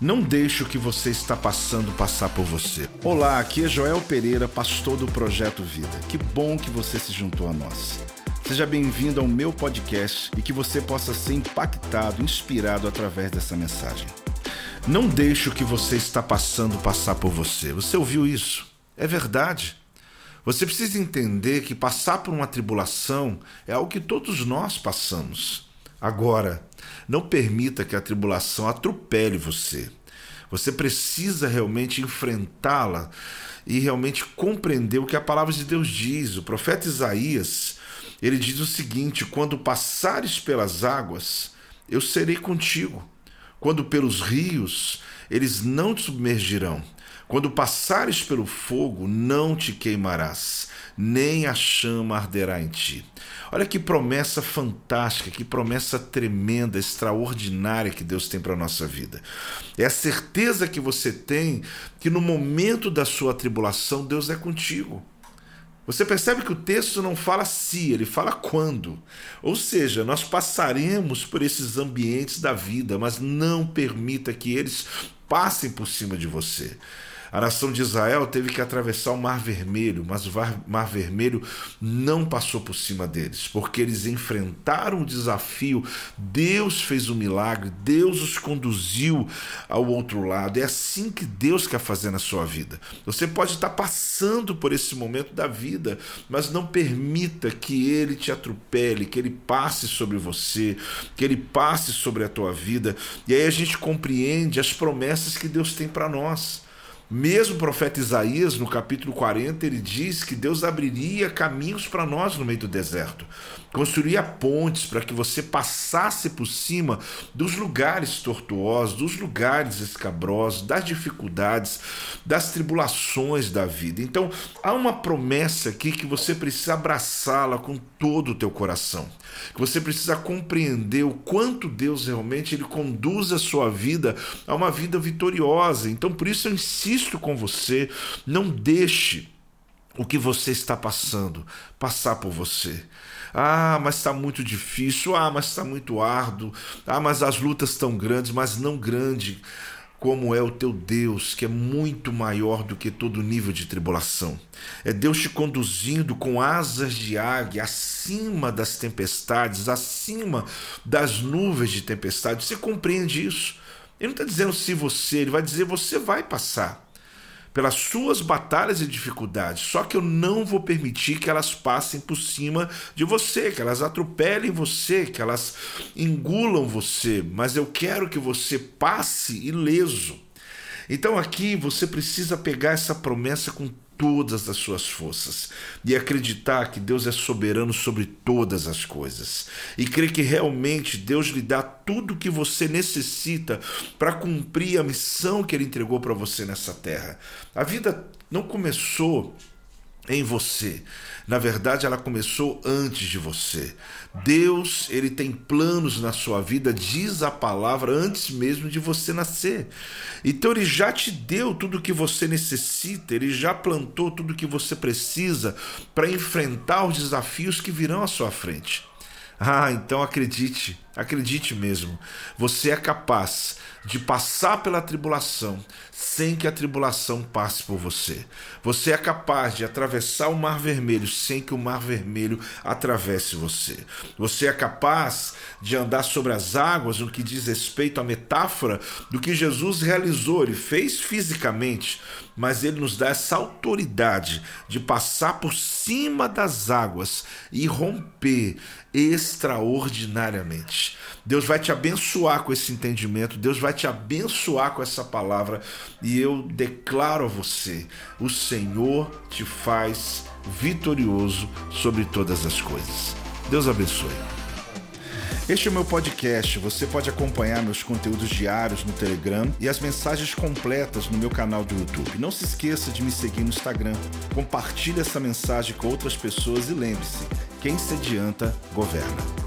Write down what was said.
Não deixe o que você está passando passar por você. Olá, aqui é Joel Pereira, pastor do Projeto Vida. Que bom que você se juntou a nós. Seja bem-vindo ao meu podcast e que você possa ser impactado, inspirado através dessa mensagem. Não deixe o que você está passando passar por você. Você ouviu isso? É verdade. Você precisa entender que passar por uma tribulação é algo que todos nós passamos. Agora, não permita que a tribulação atropele você. Você precisa realmente enfrentá-la e realmente compreender o que a palavra de Deus diz. O profeta Isaías, ele diz o seguinte: quando passares pelas águas, eu serei contigo. Quando pelos rios, eles não te submergirão. Quando passares pelo fogo, não te queimarás, nem a chama arderá em ti. Olha que promessa fantástica, que promessa tremenda, extraordinária que Deus tem para a nossa vida. É a certeza que você tem que no momento da sua tribulação, Deus é contigo. Você percebe que o texto não fala se, ele fala quando. Ou seja, nós passaremos por esses ambientes da vida, mas não permita que eles passem por cima de você. A nação de Israel teve que atravessar o Mar Vermelho, mas o Mar Vermelho não passou por cima deles, porque eles enfrentaram o desafio. Deus fez o um milagre, Deus os conduziu ao outro lado. É assim que Deus quer fazer na sua vida. Você pode estar passando por esse momento da vida, mas não permita que ele te atropele, que ele passe sobre você, que ele passe sobre a tua vida. E aí a gente compreende as promessas que Deus tem para nós. Mesmo o profeta Isaías, no capítulo 40, ele diz que Deus abriria caminhos para nós no meio do deserto, construiria pontes para que você passasse por cima dos lugares tortuosos, dos lugares escabrosos, das dificuldades, das tribulações da vida. Então, há uma promessa aqui que você precisa abraçá-la com todo o teu coração, que você precisa compreender o quanto Deus realmente ele conduz a sua vida a uma vida vitoriosa. Então, por isso eu insisto insisto com você, não deixe o que você está passando passar por você. Ah, mas está muito difícil. Ah, mas está muito árduo. Ah, mas as lutas estão grandes, mas não grande como é o teu Deus, que é muito maior do que todo nível de tribulação. É Deus te conduzindo com asas de águia acima das tempestades, acima das nuvens de tempestade. Você compreende isso? Ele não está dizendo se você, ele vai dizer você vai passar pelas suas batalhas e dificuldades. Só que eu não vou permitir que elas passem por cima de você, que elas atropelem você, que elas engulam você, mas eu quero que você passe ileso. Então aqui você precisa pegar essa promessa com todas as suas forças e acreditar que Deus é soberano sobre todas as coisas e crer que realmente Deus lhe dá tudo o que você necessita para cumprir a missão que ele entregou para você nessa terra. A vida não começou em você. Na verdade, ela começou antes de você. Deus, ele tem planos na sua vida, diz a palavra antes mesmo de você nascer. Então ele já te deu tudo o que você necessita, ele já plantou tudo o que você precisa para enfrentar os desafios que virão à sua frente. Ah, então acredite, acredite mesmo. Você é capaz de passar pela tribulação sem que a tribulação passe por você. Você é capaz de atravessar o Mar Vermelho sem que o Mar Vermelho atravesse você. Você é capaz de andar sobre as águas no que diz respeito à metáfora do que Jesus realizou. Ele fez fisicamente, mas ele nos dá essa autoridade de passar por cima das águas e romper extraordinariamente. Deus vai te abençoar com esse entendimento, Deus vai te abençoar com essa palavra, e eu declaro a você: o Senhor te faz vitorioso sobre todas as coisas. Deus abençoe. Este é o meu podcast. Você pode acompanhar meus conteúdos diários no Telegram e as mensagens completas no meu canal do YouTube. Não se esqueça de me seguir no Instagram. Compartilhe essa mensagem com outras pessoas e lembre-se: quem se adianta, governa.